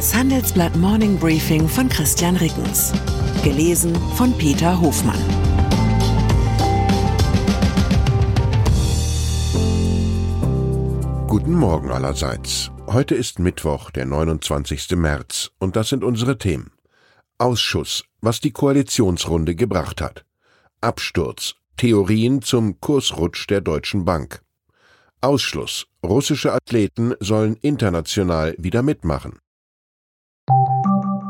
Das Handelsblatt Morning Briefing von Christian Rickens. Gelesen von Peter Hofmann. Guten Morgen allerseits. Heute ist Mittwoch, der 29. März, und das sind unsere Themen. Ausschuss, was die Koalitionsrunde gebracht hat. Absturz, Theorien zum Kursrutsch der Deutschen Bank. Ausschluss, russische Athleten sollen international wieder mitmachen.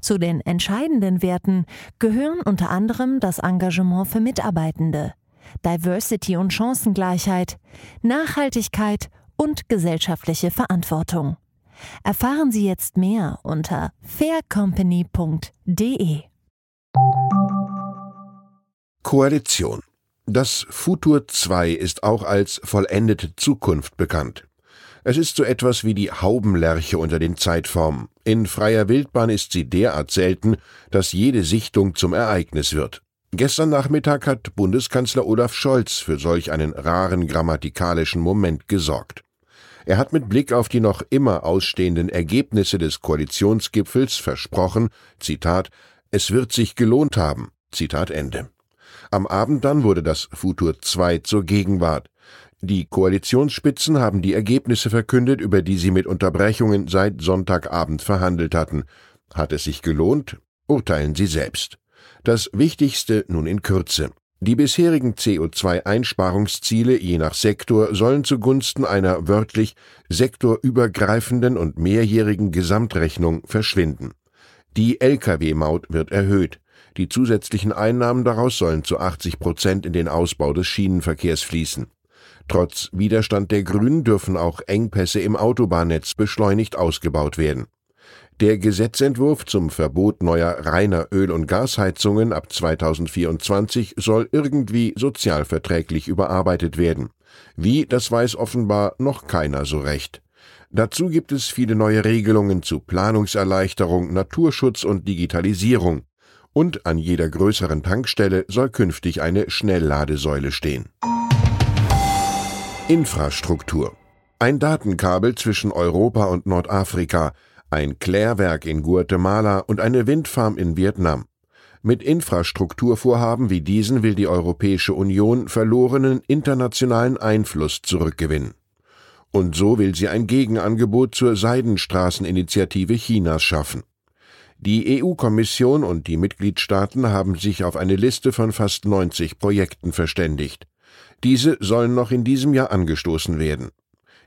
Zu den entscheidenden Werten gehören unter anderem das Engagement für Mitarbeitende, Diversity und Chancengleichheit, Nachhaltigkeit und gesellschaftliche Verantwortung. Erfahren Sie jetzt mehr unter faircompany.de. Koalition. Das Futur 2 ist auch als vollendete Zukunft bekannt. Es ist so etwas wie die Haubenlerche unter den Zeitformen. In freier Wildbahn ist sie derart selten, dass jede Sichtung zum Ereignis wird. Gestern Nachmittag hat Bundeskanzler Olaf Scholz für solch einen raren grammatikalischen Moment gesorgt. Er hat mit Blick auf die noch immer ausstehenden Ergebnisse des Koalitionsgipfels versprochen, Zitat, es wird sich gelohnt haben, Zitat Ende. Am Abend dann wurde das Futur 2 zur Gegenwart. Die Koalitionsspitzen haben die Ergebnisse verkündet, über die sie mit Unterbrechungen seit Sonntagabend verhandelt hatten. Hat es sich gelohnt? Urteilen Sie selbst. Das Wichtigste nun in Kürze. Die bisherigen CO2-Einsparungsziele je nach Sektor sollen zugunsten einer wörtlich sektorübergreifenden und mehrjährigen Gesamtrechnung verschwinden. Die Lkw-Maut wird erhöht. Die zusätzlichen Einnahmen daraus sollen zu 80 Prozent in den Ausbau des Schienenverkehrs fließen. Trotz Widerstand der Grünen dürfen auch Engpässe im Autobahnnetz beschleunigt ausgebaut werden. Der Gesetzentwurf zum Verbot neuer reiner Öl- und Gasheizungen ab 2024 soll irgendwie sozialverträglich überarbeitet werden. Wie, das weiß offenbar noch keiner so recht. Dazu gibt es viele neue Regelungen zu Planungserleichterung, Naturschutz und Digitalisierung. Und an jeder größeren Tankstelle soll künftig eine Schnellladesäule stehen. Infrastruktur. Ein Datenkabel zwischen Europa und Nordafrika, ein Klärwerk in Guatemala und eine Windfarm in Vietnam. Mit Infrastrukturvorhaben wie diesen will die Europäische Union verlorenen internationalen Einfluss zurückgewinnen. Und so will sie ein Gegenangebot zur Seidenstraßeninitiative Chinas schaffen. Die EU-Kommission und die Mitgliedstaaten haben sich auf eine Liste von fast 90 Projekten verständigt. Diese sollen noch in diesem Jahr angestoßen werden.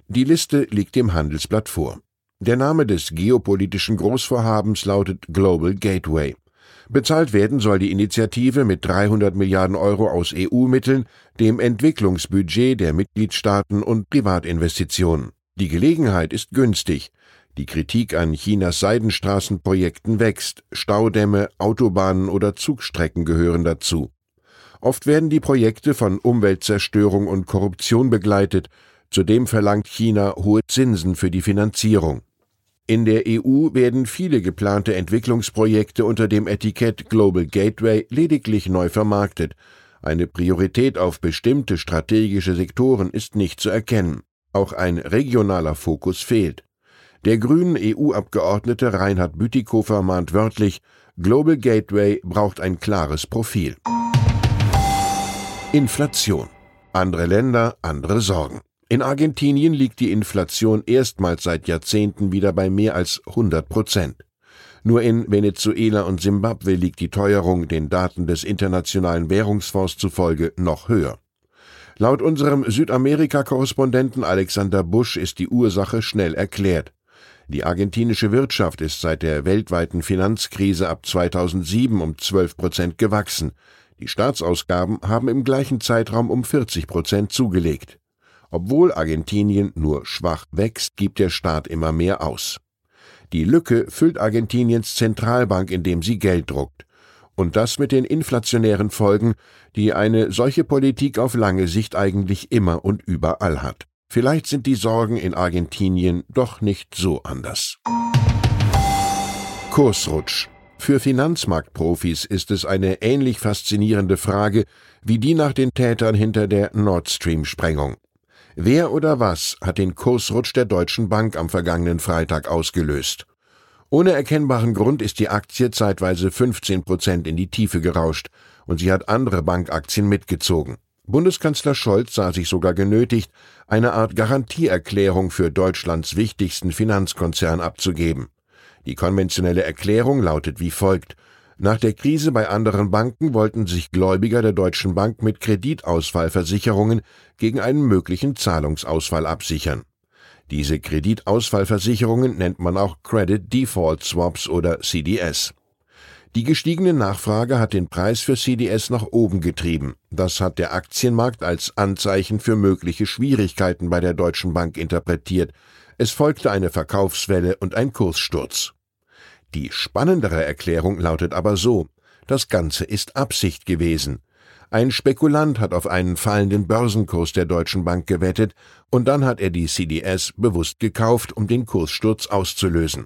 Die Liste liegt dem Handelsblatt vor. Der Name des geopolitischen Großvorhabens lautet Global Gateway. Bezahlt werden soll die Initiative mit 300 Milliarden Euro aus EU-Mitteln, dem Entwicklungsbudget der Mitgliedstaaten und Privatinvestitionen. Die Gelegenheit ist günstig. Die Kritik an Chinas Seidenstraßenprojekten wächst. Staudämme, Autobahnen oder Zugstrecken gehören dazu. Oft werden die Projekte von Umweltzerstörung und Korruption begleitet. Zudem verlangt China hohe Zinsen für die Finanzierung. In der EU werden viele geplante Entwicklungsprojekte unter dem Etikett Global Gateway lediglich neu vermarktet. Eine Priorität auf bestimmte strategische Sektoren ist nicht zu erkennen. Auch ein regionaler Fokus fehlt. Der grünen EU-Abgeordnete Reinhard Bütikofer mahnt wörtlich, Global Gateway braucht ein klares Profil. Inflation. Andere Länder, andere Sorgen. In Argentinien liegt die Inflation erstmals seit Jahrzehnten wieder bei mehr als 100 Prozent. Nur in Venezuela und Simbabwe liegt die Teuerung den Daten des Internationalen Währungsfonds zufolge noch höher. Laut unserem Südamerika-Korrespondenten Alexander Busch ist die Ursache schnell erklärt. Die argentinische Wirtschaft ist seit der weltweiten Finanzkrise ab 2007 um 12 Prozent gewachsen. Die Staatsausgaben haben im gleichen Zeitraum um 40 Prozent zugelegt. Obwohl Argentinien nur schwach wächst, gibt der Staat immer mehr aus. Die Lücke füllt Argentiniens Zentralbank, indem sie Geld druckt. Und das mit den inflationären Folgen, die eine solche Politik auf lange Sicht eigentlich immer und überall hat. Vielleicht sind die Sorgen in Argentinien doch nicht so anders. Kursrutsch. Für Finanzmarktprofis ist es eine ähnlich faszinierende Frage wie die nach den Tätern hinter der Nord Stream-Sprengung. Wer oder was hat den Kursrutsch der Deutschen Bank am vergangenen Freitag ausgelöst? Ohne erkennbaren Grund ist die Aktie zeitweise 15 Prozent in die Tiefe gerauscht und sie hat andere Bankaktien mitgezogen. Bundeskanzler Scholz sah sich sogar genötigt, eine Art Garantieerklärung für Deutschlands wichtigsten Finanzkonzern abzugeben. Die konventionelle Erklärung lautet wie folgt Nach der Krise bei anderen Banken wollten sich Gläubiger der Deutschen Bank mit Kreditausfallversicherungen gegen einen möglichen Zahlungsausfall absichern. Diese Kreditausfallversicherungen nennt man auch Credit Default Swaps oder CDS. Die gestiegene Nachfrage hat den Preis für CDS nach oben getrieben. Das hat der Aktienmarkt als Anzeichen für mögliche Schwierigkeiten bei der Deutschen Bank interpretiert. Es folgte eine Verkaufswelle und ein Kurssturz. Die spannendere Erklärung lautet aber so Das Ganze ist Absicht gewesen. Ein Spekulant hat auf einen fallenden Börsenkurs der Deutschen Bank gewettet, und dann hat er die CDS bewusst gekauft, um den Kurssturz auszulösen.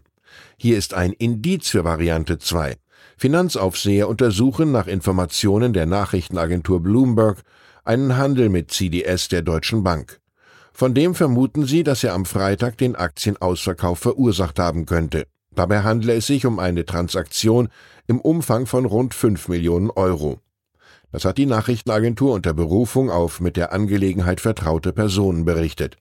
Hier ist ein Indiz für Variante 2. Finanzaufseher untersuchen nach Informationen der Nachrichtenagentur Bloomberg einen Handel mit CDS der Deutschen Bank. Von dem vermuten sie, dass er am Freitag den Aktienausverkauf verursacht haben könnte. Dabei handle es sich um eine Transaktion im Umfang von rund 5 Millionen Euro. Das hat die Nachrichtenagentur unter Berufung auf mit der Angelegenheit vertraute Personen berichtet.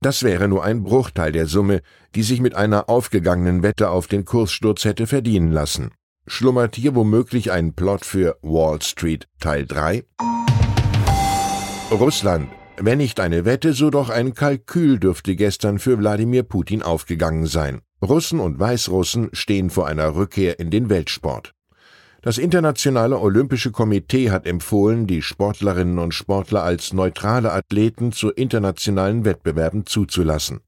Das wäre nur ein Bruchteil der Summe, die sich mit einer aufgegangenen Wette auf den Kurssturz hätte verdienen lassen. Schlummert hier womöglich ein Plot für Wall Street Teil 3? Russland wenn nicht eine Wette, so doch ein Kalkül dürfte gestern für Wladimir Putin aufgegangen sein. Russen und Weißrussen stehen vor einer Rückkehr in den Weltsport. Das Internationale Olympische Komitee hat empfohlen, die Sportlerinnen und Sportler als neutrale Athleten zu internationalen Wettbewerben zuzulassen.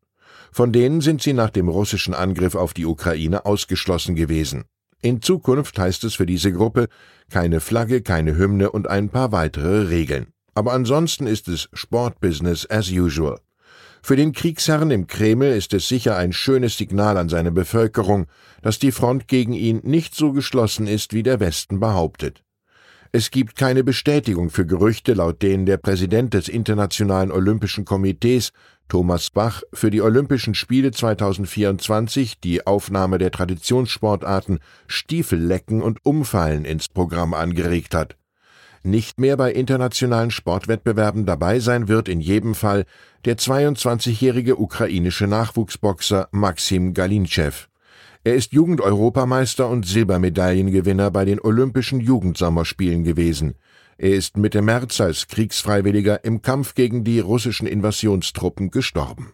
Von denen sind sie nach dem russischen Angriff auf die Ukraine ausgeschlossen gewesen. In Zukunft heißt es für diese Gruppe keine Flagge, keine Hymne und ein paar weitere Regeln aber ansonsten ist es Sportbusiness as usual. Für den Kriegsherrn im Kreml ist es sicher ein schönes Signal an seine Bevölkerung, dass die Front gegen ihn nicht so geschlossen ist, wie der Westen behauptet. Es gibt keine Bestätigung für Gerüchte, laut denen der Präsident des Internationalen Olympischen Komitees, Thomas Bach, für die Olympischen Spiele 2024 die Aufnahme der Traditionssportarten Stiefellecken und Umfallen ins Programm angeregt hat nicht mehr bei internationalen Sportwettbewerben dabei sein wird in jedem Fall der 22-jährige ukrainische Nachwuchsboxer Maxim Galinchev. Er ist Jugendeuropameister und Silbermedaillengewinner bei den Olympischen Jugendsommerspielen gewesen. Er ist Mitte März als Kriegsfreiwilliger im Kampf gegen die russischen Invasionstruppen gestorben.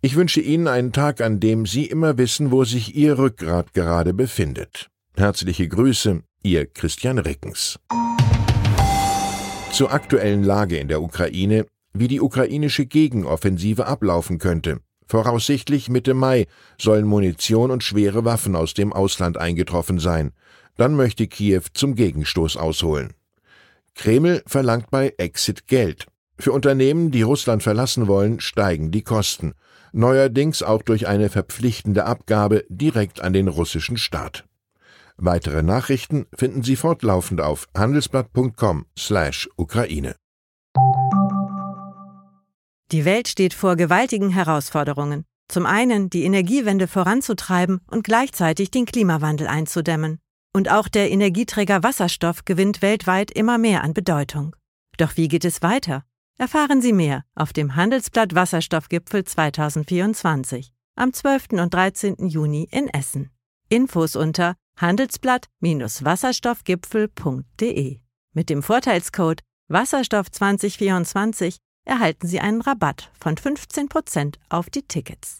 Ich wünsche Ihnen einen Tag, an dem Sie immer wissen, wo sich Ihr Rückgrat gerade befindet. Herzliche Grüße, Ihr Christian Rickens. Zur aktuellen Lage in der Ukraine, wie die ukrainische Gegenoffensive ablaufen könnte. Voraussichtlich Mitte Mai sollen Munition und schwere Waffen aus dem Ausland eingetroffen sein. Dann möchte Kiew zum Gegenstoß ausholen. Kreml verlangt bei Exit Geld. Für Unternehmen, die Russland verlassen wollen, steigen die Kosten. Neuerdings auch durch eine verpflichtende Abgabe direkt an den russischen Staat. Weitere Nachrichten finden Sie fortlaufend auf handelsblatt.com/Ukraine. Die Welt steht vor gewaltigen Herausforderungen. Zum einen die Energiewende voranzutreiben und gleichzeitig den Klimawandel einzudämmen. Und auch der Energieträger Wasserstoff gewinnt weltweit immer mehr an Bedeutung. Doch wie geht es weiter? Erfahren Sie mehr auf dem Handelsblatt Wasserstoffgipfel 2024 am 12. und 13. Juni in Essen. Infos unter handelsblatt-wasserstoffgipfel.de. Mit dem Vorteilscode Wasserstoff2024 erhalten Sie einen Rabatt von 15% auf die Tickets.